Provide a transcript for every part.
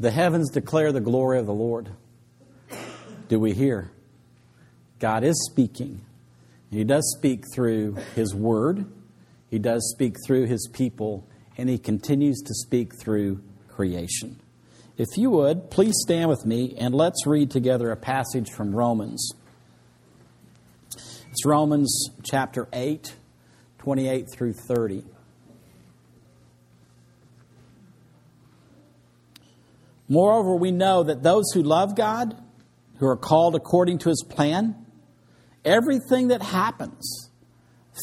The heavens declare the glory of the Lord. Do we hear? God is speaking. He does speak through His Word, He does speak through His people, and He continues to speak through creation. If you would, please stand with me and let's read together a passage from Romans. It's Romans chapter 8, 28 through 30. Moreover, we know that those who love God, who are called according to his plan, everything that happens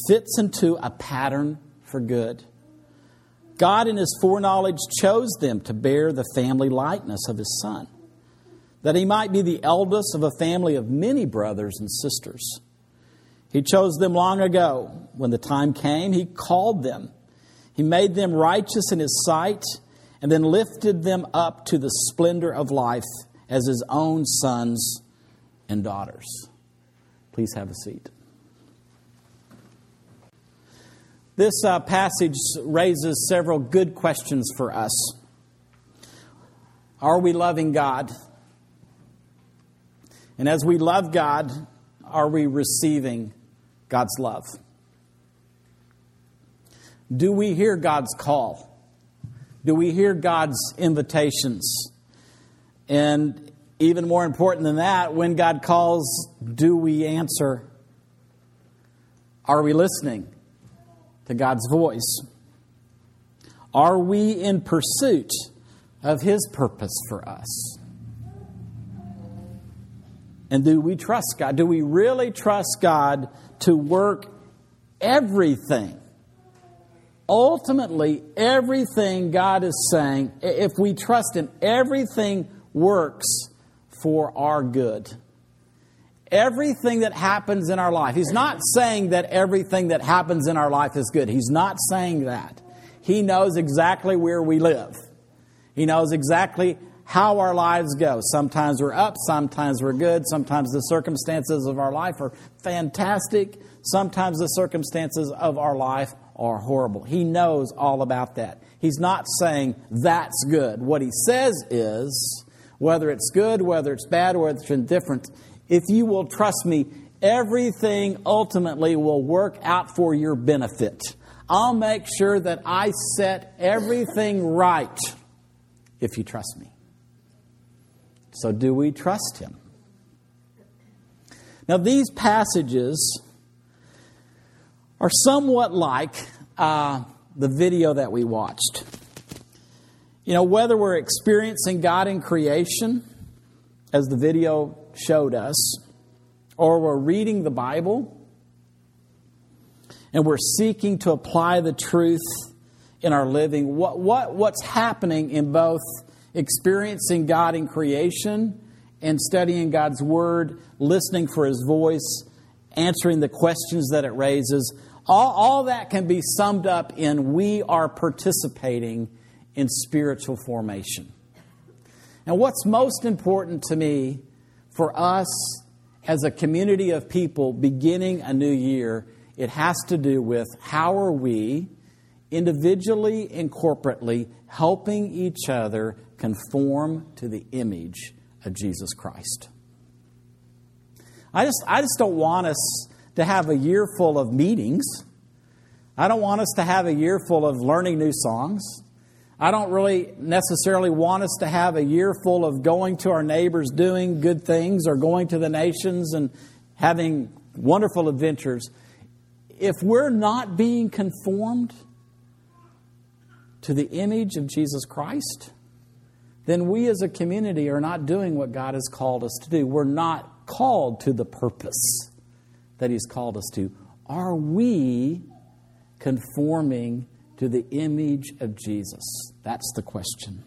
fits into a pattern for good. God, in his foreknowledge, chose them to bear the family likeness of his Son, that he might be the eldest of a family of many brothers and sisters. He chose them long ago. When the time came, he called them. He made them righteous in his sight and then lifted them up to the splendor of life as his own sons and daughters. Please have a seat. This uh, passage raises several good questions for us. Are we loving God? And as we love God, are we receiving God's love? Do we hear God's call? Do we hear God's invitations? And even more important than that, when God calls, do we answer? Are we listening to God's voice? Are we in pursuit of His purpose for us? And do we trust God? Do we really trust God to work everything ultimately, everything God is saying, if we trust Him, everything works for our good. Everything that happens in our life. He's not saying that everything that happens in our life is good. He's not saying that. He knows exactly where we live. He knows exactly how our lives go. Sometimes we're up, sometimes we're good, sometimes the circumstances of our life are fantastic, sometimes the circumstances of our life are horrible. He knows all about that. He's not saying that's good. What he says is whether it's good, whether it's bad, whether it's indifferent, if you will trust me, everything ultimately will work out for your benefit. I'll make sure that I set everything right if you trust me. So, do we trust him? Now, these passages are somewhat like uh, the video that we watched. You know, whether we're experiencing God in creation, as the video showed us, or we're reading the Bible and we're seeking to apply the truth in our living, what, what, what's happening in both experiencing God in creation and studying God's Word, listening for His voice, answering the questions that it raises, all, all that can be summed up in we are participating in spiritual formation. And what's most important to me for us as a community of people beginning a new year, it has to do with how are we individually and corporately helping each other conform to the image of Jesus Christ. I just, I just don't want us to have a year full of meetings. I don't want us to have a year full of learning new songs. I don't really necessarily want us to have a year full of going to our neighbors, doing good things, or going to the nations and having wonderful adventures. If we're not being conformed to the image of Jesus Christ, then we as a community are not doing what God has called us to do. We're not called to the purpose that He's called us to? Are we conforming to the image of Jesus? That's the question.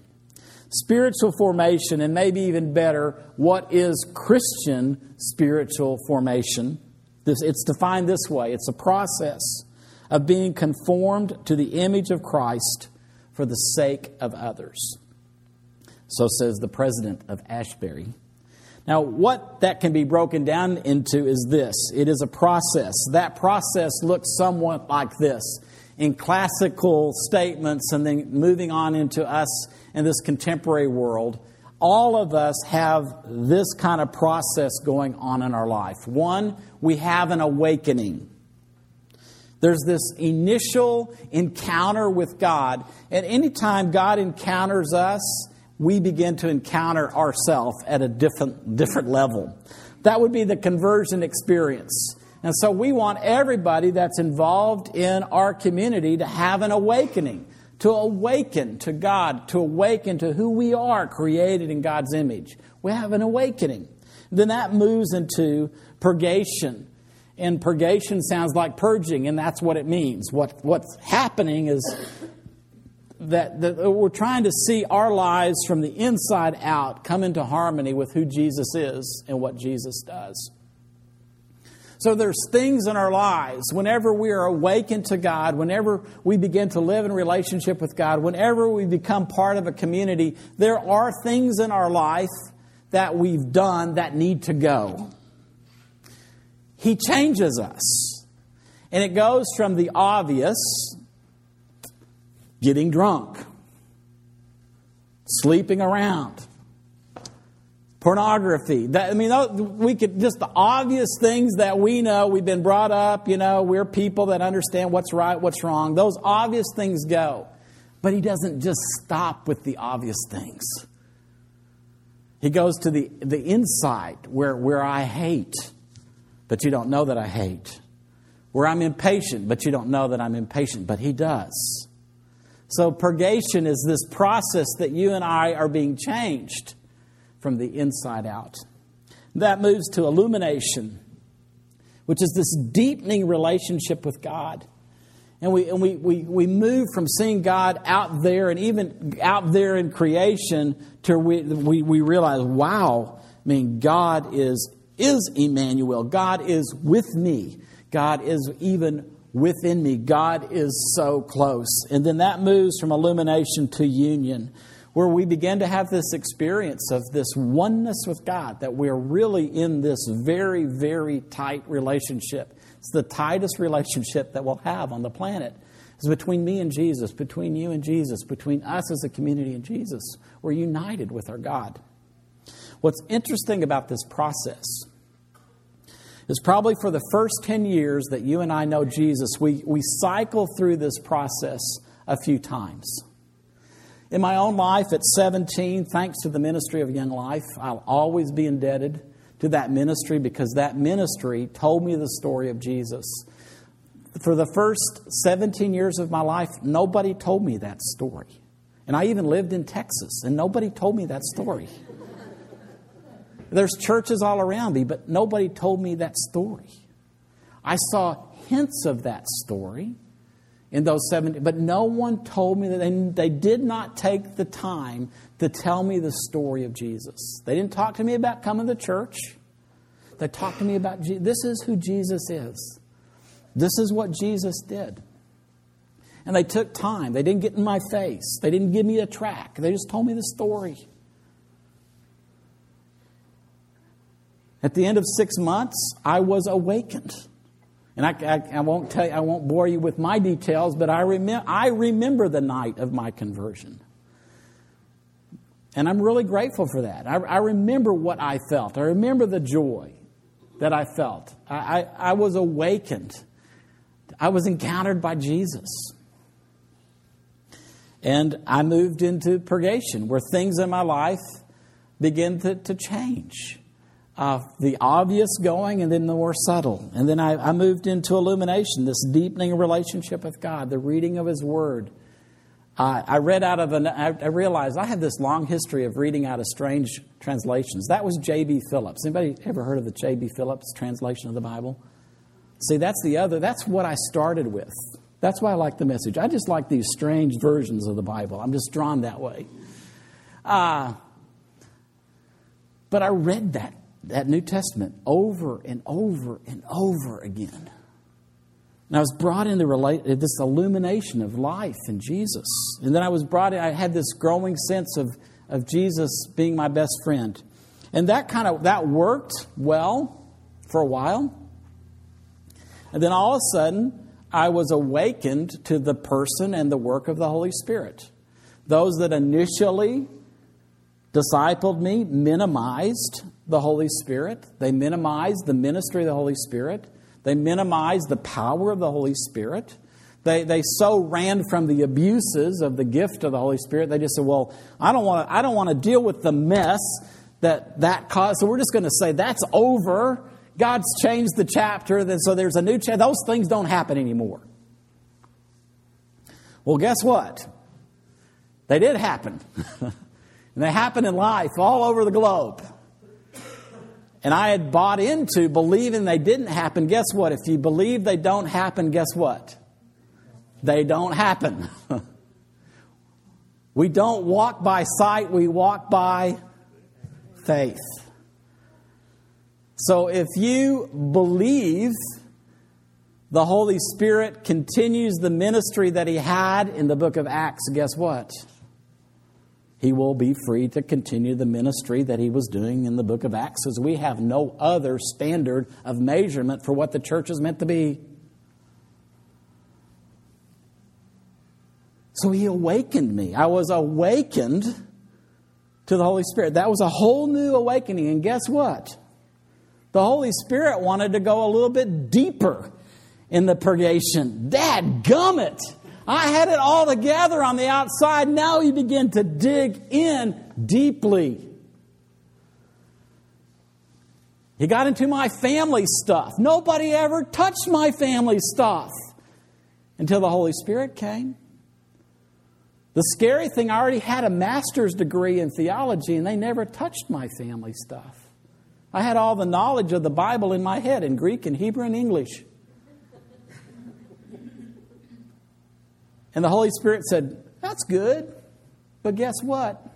Spiritual formation, and maybe even better, what is Christian spiritual formation? It's defined this way it's a process of being conformed to the image of Christ for the sake of others. So says the president of Asbury. Now, what that can be broken down into is this it is a process. That process looks somewhat like this. in classical statements and then moving on into us in this contemporary world, all of us have this kind of process going on in our life. One, we have an awakening. There's this initial encounter with God. And anytime God encounters us, we begin to encounter ourselves at a different, different level. That would be the conversion experience. And so we want everybody that's involved in our community to have an awakening, to awaken to God, to awaken to who we are created in God's image. We have an awakening. Then that moves into purgation. And purgation sounds like purging, and that's what it means. What, what's happening is that, that we're trying to see our lives from the inside out come into harmony with who Jesus is and what Jesus does. So there's things in our lives, whenever we are awakened to God, whenever we begin to live in relationship with God, whenever we become part of a community, there are things in our life that we've done that need to go. He changes us. And it goes from the obvious, getting drunk, sleeping around, pornography. That, I mean, we could just the obvious things that we know. We've been brought up. You know, we're people that understand what's right, what's wrong. Those obvious things go, but he doesn't just stop with the obvious things. He goes to the the inside where where I hate, but you don't know that I hate. Where I'm impatient, but you don't know that I'm impatient, but he does. So purgation is this process that you and I are being changed from the inside out. That moves to illumination, which is this deepening relationship with God. And we, and we, we, we move from seeing God out there and even out there in creation to we, we, we realize, wow, I mean, God is, is Emmanuel. God is with me. God is even within me. God is so close. And then that moves from illumination to union, where we begin to have this experience of this oneness with God, that we're really in this very, very tight relationship. It's the tightest relationship that we'll have on the planet. It's between me and Jesus, between you and Jesus, between us as a community and Jesus. We're united with our God. What's interesting about this process is probably for the first 10 years that you and I know Jesus, we, we cycle through this process a few times. In my own life at 17, thanks to the ministry of Young Life, I'll always be indebted to that ministry because that ministry told me the story of Jesus. For the first 17 years of my life, nobody told me that story. And I even lived in Texas, and nobody told me that story. There's churches all around me, but nobody told me that story. I saw hints of that story in those 70, but no one told me that they, they did not take the time to tell me the story of Jesus. They didn't talk to me about coming to church. They talked to me about this is who Jesus is. This is what Jesus did. And they took time. They didn't get in my face. They didn't give me a track. They just told me the story. At the end of six months, I was awakened. And I, I, I, won't tell you, I won't bore you with my details, but I, remem- I remember the night of my conversion. And I'm really grateful for that. I, I remember what I felt. I remember the joy that I felt. I, I was awakened. I was encountered by Jesus. And I moved into purgation, where things in my life begin to, to change uh, the obvious going and then the more subtle. And then I, I, moved into illumination, this deepening relationship with God, the reading of His Word. Uh, I read out of an, I, I realized I had this long history of reading out of strange translations. That was J.B. Phillips. Anybody ever heard of the J.B. Phillips translation of the Bible? See, that's the other, that's what I started with. That's why I like the message. I just like these strange versions of the Bible. I'm just drawn that way. Uh, but I read that that New Testament over and over and over again. And I was brought into relate, uh, this illumination of life in Jesus. And then I was brought in, I had this growing sense of, of Jesus being my best friend. And that kind of, that worked well for a while. And then all of a sudden, I was awakened to the person and the work of the Holy Spirit. Those that initially discipled me minimized the Holy Spirit, they minimize the ministry of the Holy Spirit, they minimize the power of the Holy Spirit. They, they so ran from the abuses of the gift of the Holy Spirit, they just said, Well, I don't want to, I don't want to deal with the mess that that caused. So we're just going to say that's over. God's changed the chapter, then so there's a new chapter. Those things don't happen anymore. Well, guess what? They did happen. and they happen in life all over the globe. And I had bought into believing they didn't happen. Guess what? If you believe they don't happen, guess what? They don't happen. we don't walk by sight, we walk by faith. So if you believe the Holy Spirit continues the ministry that he had in the book of Acts, guess what? He will be free to continue the ministry that he was doing in the book of Acts, as we have no other standard of measurement for what the church is meant to be. So he awakened me. I was awakened to the Holy Spirit. That was a whole new awakening. And guess what? The Holy Spirit wanted to go a little bit deeper in the purgation. Dad gummit! I had it all together on the outside. Now you begin to dig in deeply. He got into my family stuff. Nobody ever touched my family stuff until the Holy Spirit came. The scary thing, I already had a master's degree in theology, and they never touched my family stuff. I had all the knowledge of the Bible in my head in Greek and Hebrew and English. And the Holy Spirit said, That's good, but guess what?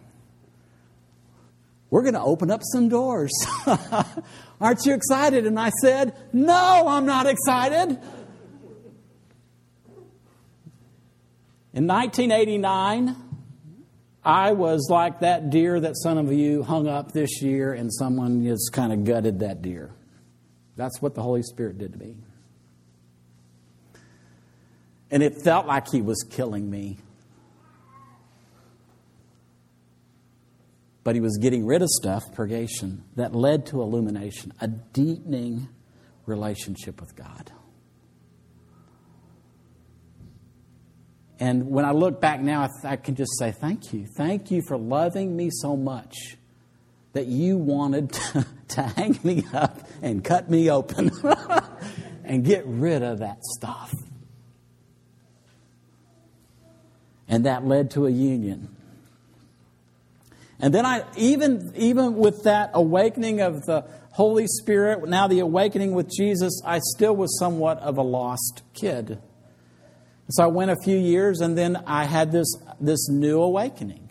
We're going to open up some doors. Aren't you excited? And I said, No, I'm not excited. In 1989, I was like that deer that some of you hung up this year, and someone just kind of gutted that deer. That's what the Holy Spirit did to me. And it felt like He was killing me. But He was getting rid of stuff, purgation, that led to illumination, a deepening relationship with God. And when I look back now, I, th- I, can just say, Thank you. Thank you for loving me so much that you wanted to, to hang me up and cut me open and get rid of that stuff. And that led to a union. And then I, even, even with that awakening of the Holy Spirit, now the awakening with Jesus, I still was somewhat of a lost kid. So I went a few years and then I had this, this new awakening,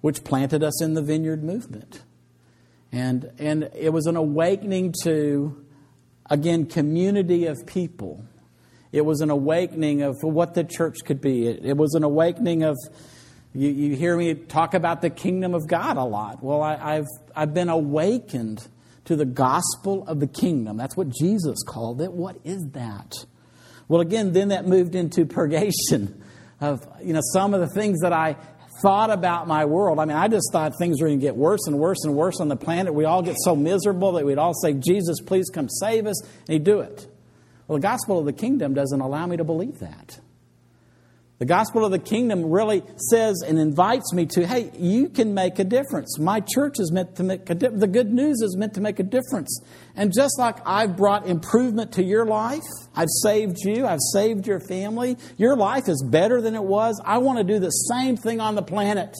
which planted us in the vineyard movement. And, and it was an awakening to, again, community of people. It was an awakening of what the church could be. It, it was an awakening of, you, you, hear me talk about the kingdom of God a lot. Well, I, I've, I've been awakened to the gospel of the kingdom. That's what Jesus called it. What is that? Well, again, then that moved into purgation of, you know, some of the things that I thought about my world. I mean, I just thought things were going to get worse and worse and worse on the planet. We all get so miserable that we'd all say, Jesus, please come save us. And he'd do it. Well, the gospel of the kingdom doesn't allow me to believe that. The gospel of the kingdom really says and invites me to, hey, you can make a difference. My church is meant to make a difference. The good news is meant to make a difference. And just like I've brought improvement to your life, I've saved you, I've saved your family, your life is better than it was. I want to do the same thing on the planet.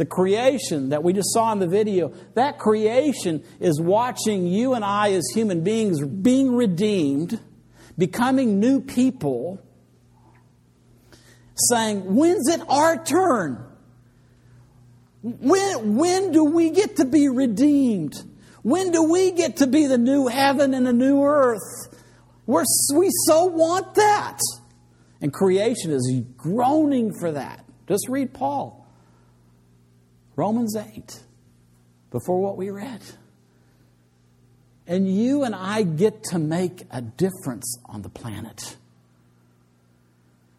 The creation that we just saw in the video, that creation is watching you and I as human beings being redeemed, becoming new people saying, When's it our turn? When, when do we get to be redeemed? When do we get to be the new heaven and the new earth? We're, we so want that. And creation is groaning for that. Just read Paul. Romans 8, before what we read. And you and I get to make a difference on the planet.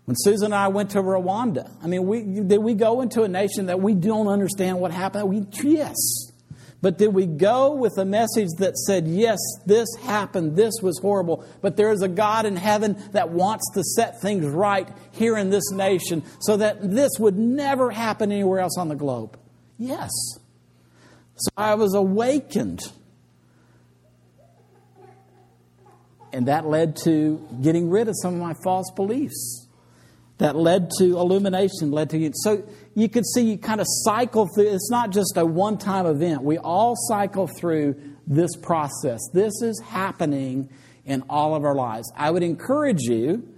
When Susan and I went to Rwanda, I mean, we, did we go into a nation that we don't understand what happened? We, yes. But did we go with a message that said, yes, this happened, this was horrible, but there is a God in heaven that wants to set things right here in this nation so that this would never happen anywhere else on the globe? Yes. So I was awakened. And that led to getting rid of some of my false beliefs. That led to illumination, led to. So you can see you kind of cycle through. It's not just a one time event. We all cycle through this process. This is happening in all of our lives. I would encourage you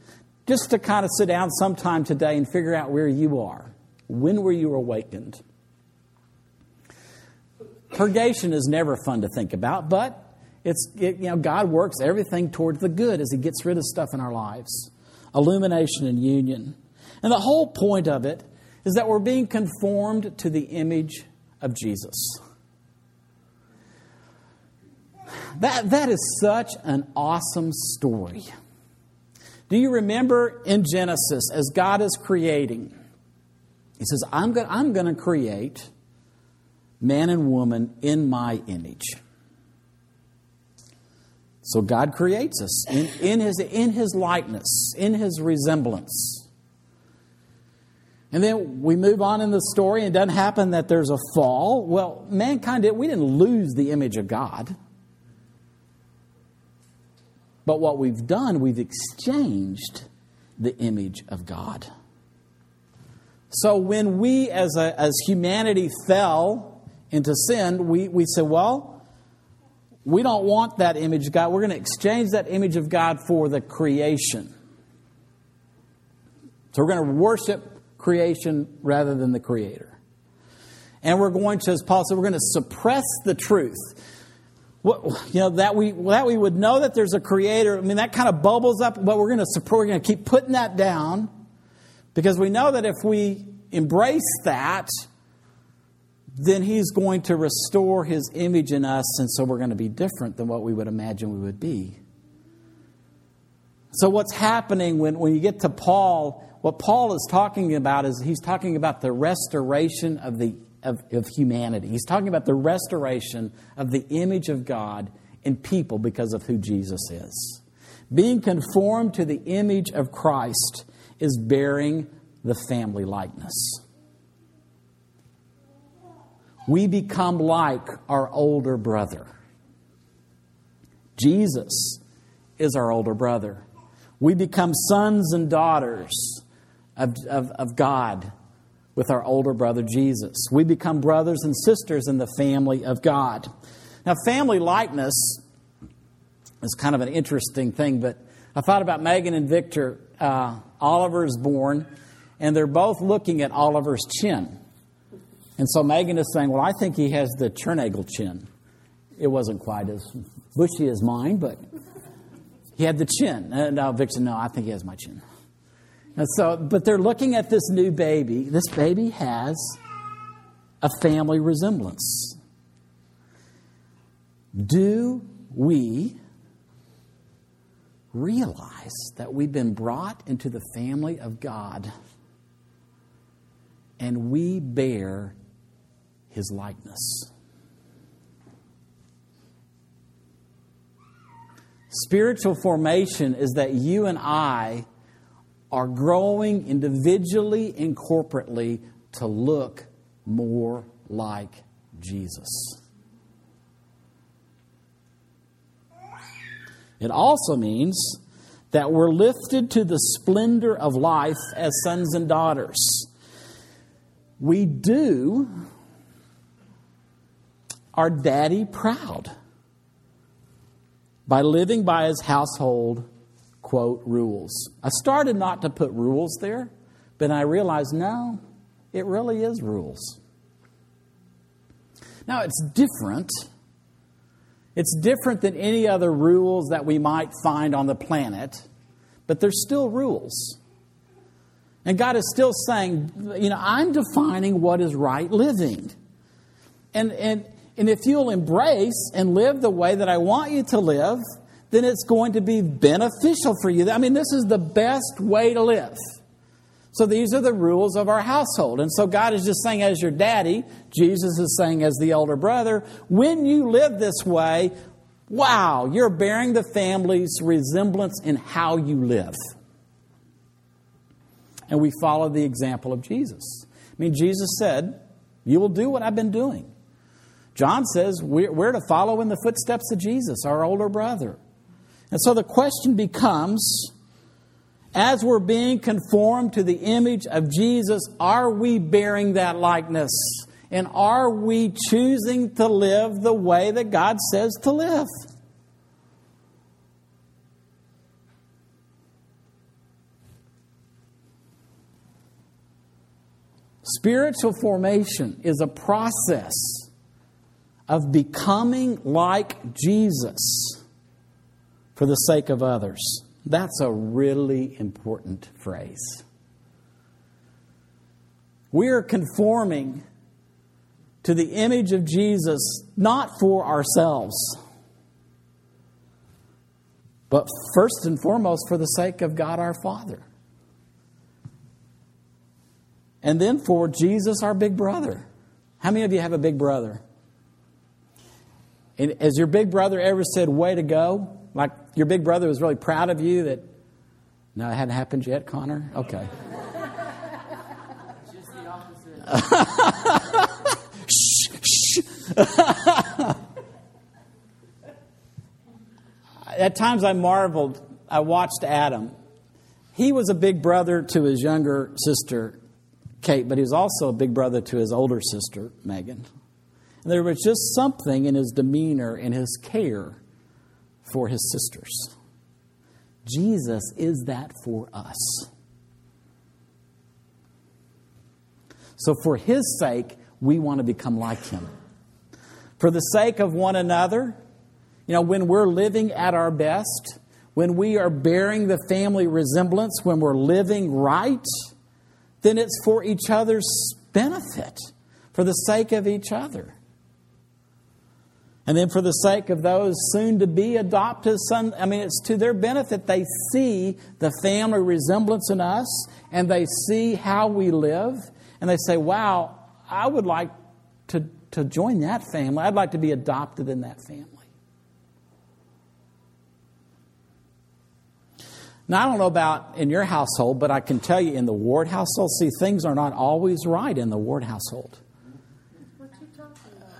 just to kind of sit down sometime today and figure out where you are. When were you awakened? Purgation is never fun to think about, but it's it, you know God works everything towards the good as He gets rid of stuff in our lives. Illumination and union, and the whole point of it is that we're being conformed to the image of Jesus. That, that is such an awesome story. Do you remember in Genesis, as God is creating, He says, I'm going I'm to create man and woman in my image. So God creates us in, in, his, in His likeness, in His resemblance. And then we move on in the story, and it doesn't happen that there's a fall. Well, mankind did, we didn't lose the image of God. But what we've done, we've exchanged the image of God. So when we as, a, as humanity fell into sin, we, we said, well, we don't want that image of God. We're going to exchange that image of God for the creation. So we're going to worship creation rather than the creator. And we're going to, as Paul said, we're going to suppress the truth. What, you know that we that we would know that there's a creator. I mean that kind of bubbles up, but we're going to support. We're going to keep putting that down because we know that if we embrace that, then He's going to restore His image in us, and so we're going to be different than what we would imagine we would be. So what's happening when, when you get to Paul what Paul is talking about is he's talking about the restoration of, the, of, of humanity. He's talking about the restoration of the image of God in people because of who Jesus is. Being conformed to the image of Christ is bearing the family likeness. We become like our older brother. Jesus is our older brother. We become sons and daughters of, of, of God with our older brother Jesus. We become brothers and sisters in the family of God. Now, family likeness is kind of an interesting thing, but I thought about Megan and Victor. Uh, Oliver is born, and they're both looking at Oliver's chin. And so Megan is saying, Well, I think he has the Chernagle chin. It wasn't quite as bushy as mine, but he had the chin. And now Victor, no, I think he has my chin. And so, but they're looking at this new baby. This baby has a family resemblance. Do we realize that we've been brought into the family of God and we bear his likeness? Spiritual formation is that you and I are growing individually and corporately to look more like Jesus. It also means that we're lifted to the splendor of life as sons and daughters. We do our daddy proud by living by his household quote, rules. I started not to put rules there, but I realized no, it really is rules. Now, it's different. It's different than any other rules that we might find on the planet, but there's still rules. And God is still saying, you know, I'm defining what is right living. And, and, and if you'll embrace and live the way that I want you to live, then it's going to be beneficial for you. I mean, this is the best way to live. So these are the rules of our household. And so God is just saying, as your daddy, Jesus is saying, as the elder brother, when you live this way, wow, you're bearing the family's resemblance in how you live. And we follow the example of Jesus. I mean, Jesus said, You will do what I've been doing. John says we're to follow in the footsteps of Jesus, our older brother. And so the question becomes as we're being conformed to the image of Jesus, are we bearing that likeness? And are we choosing to live the way that God says to live? Spiritual formation is a process of becoming like Jesus for the sake of others. That's a really important phrase. We are conforming to the image of Jesus not for ourselves, but first and foremost for the sake of God our Father. And then for Jesus our big brother. How many of you have a big brother? And has your big brother ever said, Way to go? Like your big brother was really proud of you that. No, it hadn't happened yet, Connor? Okay. Just the opposite. shh, shh. At times I marveled. I watched Adam. He was a big brother to his younger sister, Kate, but he was also a big brother to his older sister, Megan. And there was just something in his demeanor and his care for his sisters. Jesus is that for us. So, for his sake, we want to become like him. For the sake of one another, you know, when we're living at our best, when we are bearing the family resemblance, when we're living right, then it's for each other's benefit, for the sake of each other. And then for the sake of those soon to be adopted son, I mean, it's to their benefit. They see the family resemblance in us and they see how we live and they say, wow, I would like to, to join that family. I'd like to be adopted in that family. Now, I don't know about in your household, but I can tell you in the Ward household, see, things are not always right in the Ward household. What you talking about?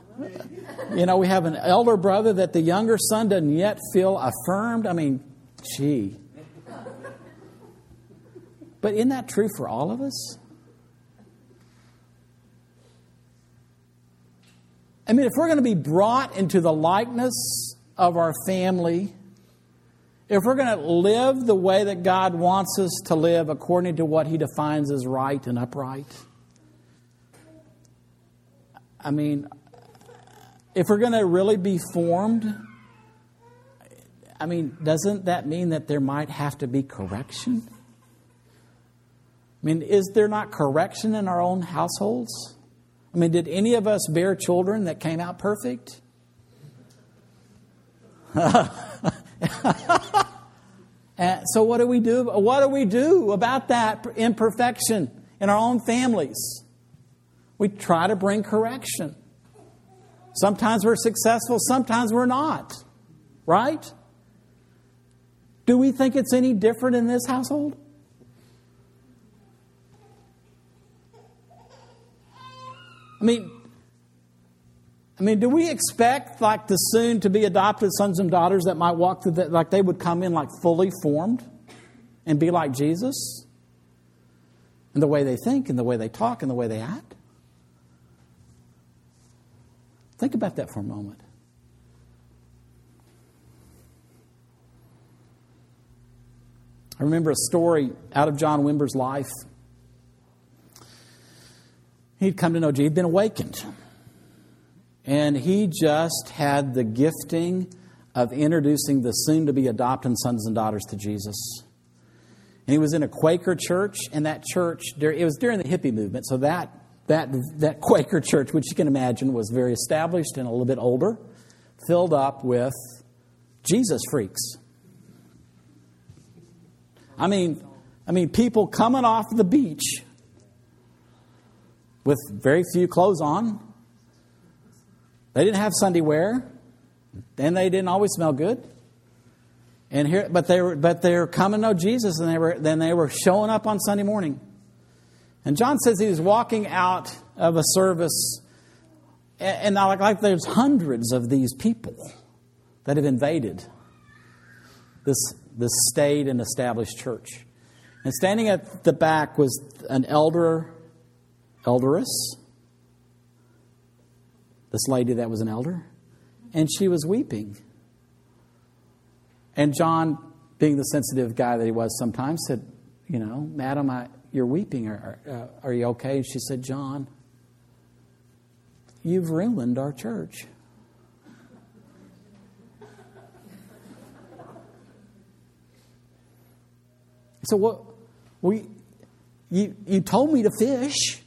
You know, we have an elder brother that the younger son doesn't yet feel affirmed. I mean, gee. But isn't that true for all of us? I mean, if we're going to be brought into the likeness of our family, if we're going to live the way that God wants us to live according to what He defines as right and upright, I mean, if we're going to really be formed, I mean, doesn't that mean that there might have to be correction? I mean, is there not correction in our own households? I mean, did any of us bear children that came out perfect? so what do we do? What do we do about that imperfection in our own families? We try to bring correction. Sometimes we're successful, sometimes we're not. Right? Do we think it's any different in this household? I mean, I mean, do we expect like the soon to be adopted sons and daughters that might walk through that, like they would come in like fully formed and be like Jesus? In the way they think, in the way they talk, in the way they act? Think about that for a moment. I remember a story out of John Wimber's life. He'd come to know Jesus, he'd been awakened. And he just had the gifting of introducing the soon to be adopted sons and daughters to Jesus. And he was in a Quaker church, and that church, it was during the hippie movement, so that that, that Quaker church, which you can imagine was very established and a little bit older, filled up with Jesus freaks. I mean, I mean, people coming off the beach with very few clothes on. They didn't have Sunday wear, and they didn't always smell good. And here, but they were, but they were coming to know Jesus, and they were then they were showing up on Sunday morning. And John says he was walking out of a service, and, and like, like there's hundreds of these people that have invaded this this staid and established church. And standing at the back was an elder, elderess, this lady that was an elder, and she was weeping. And John, being the sensitive guy that he was sometimes, said, You know, madam, I, you're weeping. Are, are, uh, are you okay? And she said, John, you've ruined our church. So what we you you told me to fish.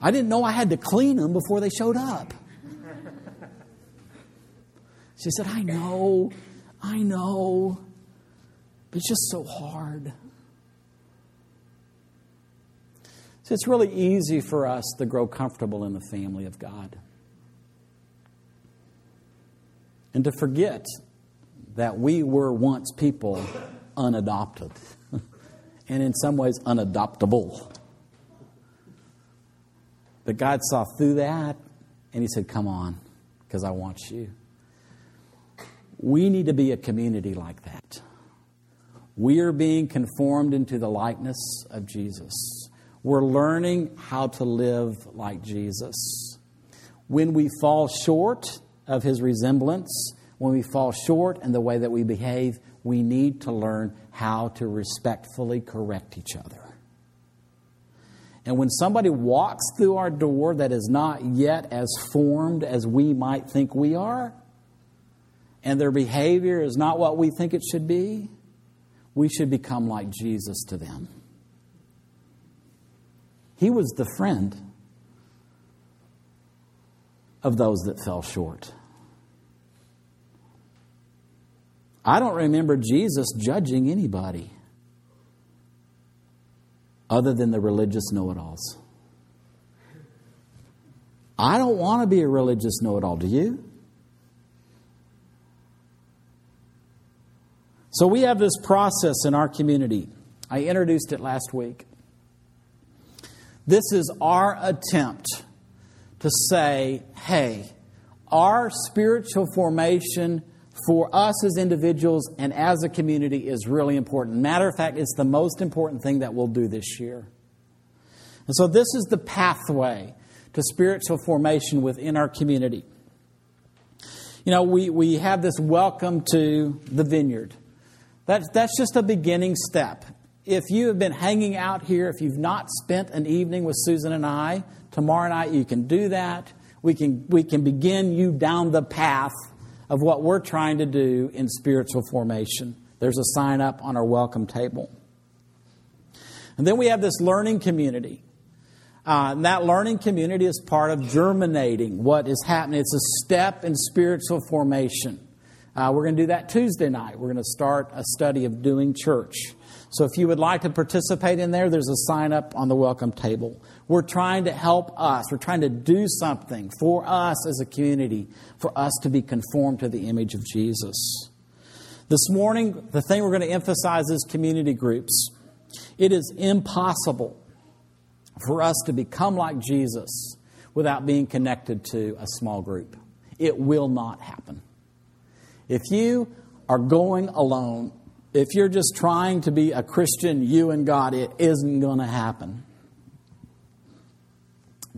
I didn't know I had to clean them before they showed up. She said, I know, I know, but it's just so hard. It's really easy for us to grow comfortable in the family of God and to forget that we were once people unadopted and in some ways unadoptable. But God saw through that and He said, Come on, because I want you. We need to be a community like that. We are being conformed into the likeness of Jesus. We're learning how to live like Jesus. When we fall short of his resemblance, when we fall short in the way that we behave, we need to learn how to respectfully correct each other. And when somebody walks through our door that is not yet as formed as we might think we are, and their behavior is not what we think it should be, we should become like Jesus to them. He was the friend of those that fell short. I don't remember Jesus judging anybody other than the religious know it alls. I don't want to be a religious know it all, do you? So we have this process in our community. I introduced it last week. This is our attempt to say, hey, our spiritual formation for us as individuals and as a community is really important. Matter of fact, it's the most important thing that we'll do this year. And so, this is the pathway to spiritual formation within our community. You know, we, we have this welcome to the vineyard. That's, that's just a beginning step. If you have been hanging out here, if you've not spent an evening with Susan and I, tomorrow night you can do that. We can, we can begin you down the path of what we're trying to do in spiritual formation. There's a sign up on our welcome table. And then we have this learning community. Uh, and that learning community is part of germinating what is happening. It's a step in spiritual formation. Uh, we're going to do that Tuesday night. We're going to start a study of doing church. So if you would like to participate in there, there's a sign up on the welcome table. We're trying to help us. We're trying to do something for us as a community, for us to be conformed to the image of Jesus. This morning, the thing we're going to emphasize is community groups. It is impossible for us to become like Jesus without being connected to a small group. It will not happen. If you are going alone, if you're just trying to be a Christian, you and God, it isn't going to happen.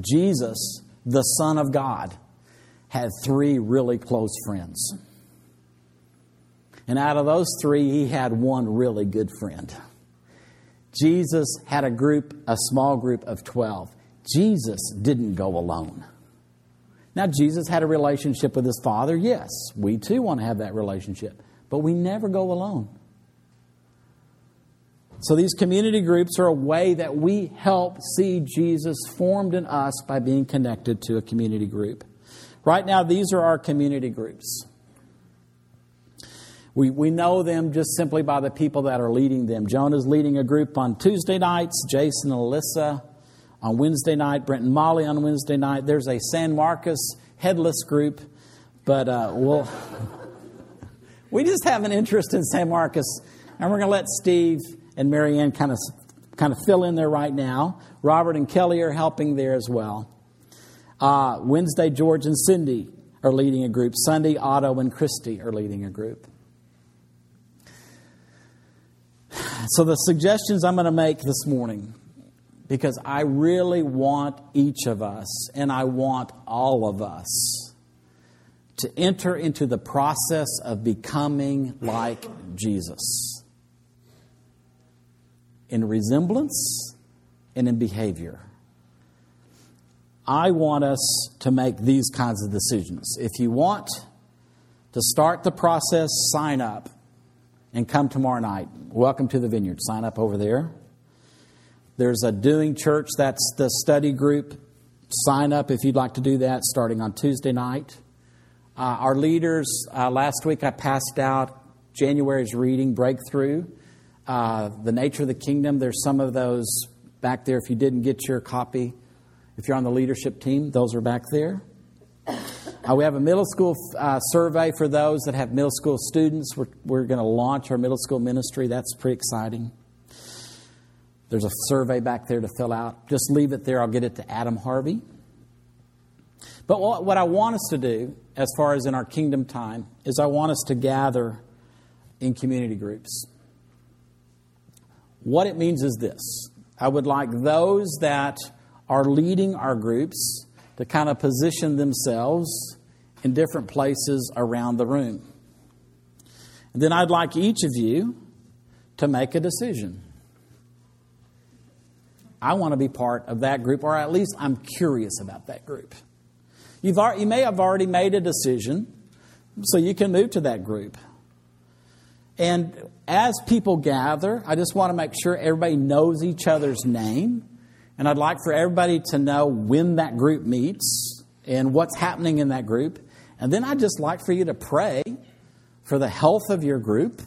Jesus, the Son of God, had three really close friends. And out of those three, he had one really good friend. Jesus had a group, a small group of 12. Jesus didn't go alone. Now, Jesus had a relationship with his Father. Yes, we too want to have that relationship, but we never go alone. So, these community groups are a way that we help see Jesus formed in us by being connected to a community group. Right now, these are our community groups. We, we know them just simply by the people that are leading them. Jonah's leading a group on Tuesday nights, Jason and Alyssa on Wednesday night, Brent and Molly on Wednesday night. There's a San Marcos headless group, but uh, we'll, we just have an interest in San Marcos, and we're going to let Steve and Marianne kind of kind of fill in there right now. Robert and Kelly are helping there as well. Uh, Wednesday, George and Cindy are leading a group. Sunday, Otto and Christy are leading a group. So, the suggestions I'm going to make this morning, because I really want each of us, and I want all of us, to enter into the process of becoming like Jesus in resemblance and in behavior. I want us to make these kinds of decisions. If you want to start the process, sign up and come tomorrow night. Welcome to the vineyard. Sign up over there. There's a doing church, that's the study group. Sign up if you'd like to do that starting on Tuesday night. Uh, our leaders, uh, last week I passed out January's reading breakthrough. Uh, the nature of the kingdom, there's some of those back there. If you didn't get your copy, if you're on the leadership team, those are back there. Uh, we have a middle school uh, survey for those that have middle school students. We're, we're going to launch our middle school ministry. That's pretty exciting. There's a survey back there to fill out. Just leave it there. I'll get it to Adam Harvey. But what, what I want us to do, as far as in our kingdom time, is I want us to gather in community groups. What it means is this I would like those that are leading our groups to kind of position themselves in different places around the room. And then I'd like each of you to make a decision. I want to be part of that group, or at least I'm curious about that group. You've, you may have already made a decision, so you can move to that group. And as people gather, I just want to make sure everybody knows each other's name. And I'd like for everybody to know when that group meets and what's happening in that group. And then I'd just like for you to pray for the health of your group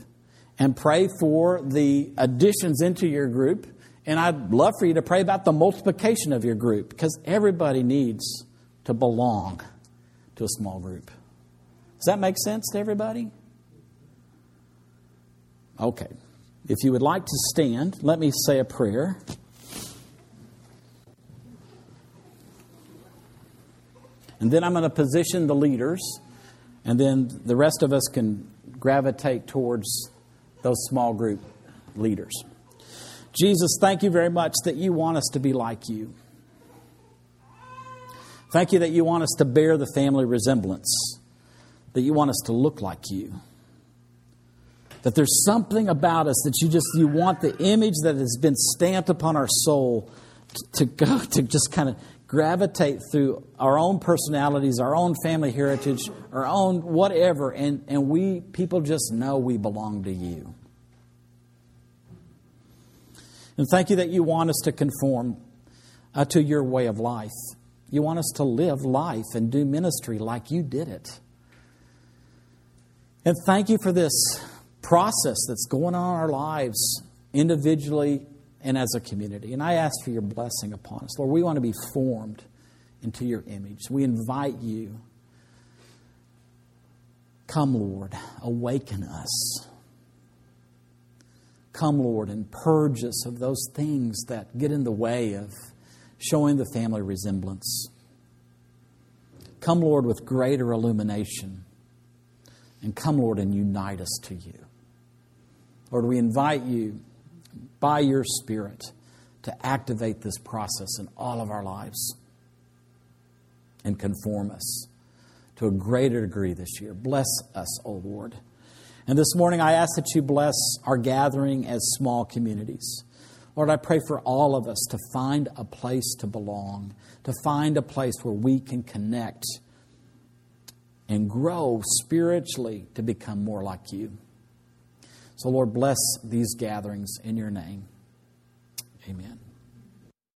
and pray for the additions into your group. And I'd love for you to pray about the multiplication of your group because everybody needs to belong to a small group. Does that make sense to everybody? Okay. If you would like to stand, let me say a prayer. And then I'm going to position the leaders, and then the rest of us can gravitate towards those small group leaders. Jesus, thank you very much that you want us to be like you. Thank you that you want us to bear the family resemblance, that you want us to look like you that there's something about us that you just you want the image that has been stamped upon our soul to, go to just kind of gravitate through our own personalities, our own family heritage, our own whatever, and, and we people just know we belong to you. And thank you that you want us to conform uh, to your way of life. You want us to live life and do ministry like you did it. And thank you for this process that's going on in our lives individually and as a community. And I ask for your blessing upon us. Lord, we want to be formed into your image. We invite you. Come, Lord, awaken us. Come, Lord, and purge us of those things that get in the way of showing the family resemblance. Come, Lord, with greater illumination. And come, Lord, and unite us to you. Lord, we invite you by your Spirit to activate this process in all of our lives and conform us to a greater degree this year. Bless us, O Lord. And this morning, I ask that you bless our gathering as small communities. Lord, I pray for all of us to find a place to belong, to find a place where we can connect and grow spiritually to become more like you. So, Lord, bless these gatherings in your name. Amen.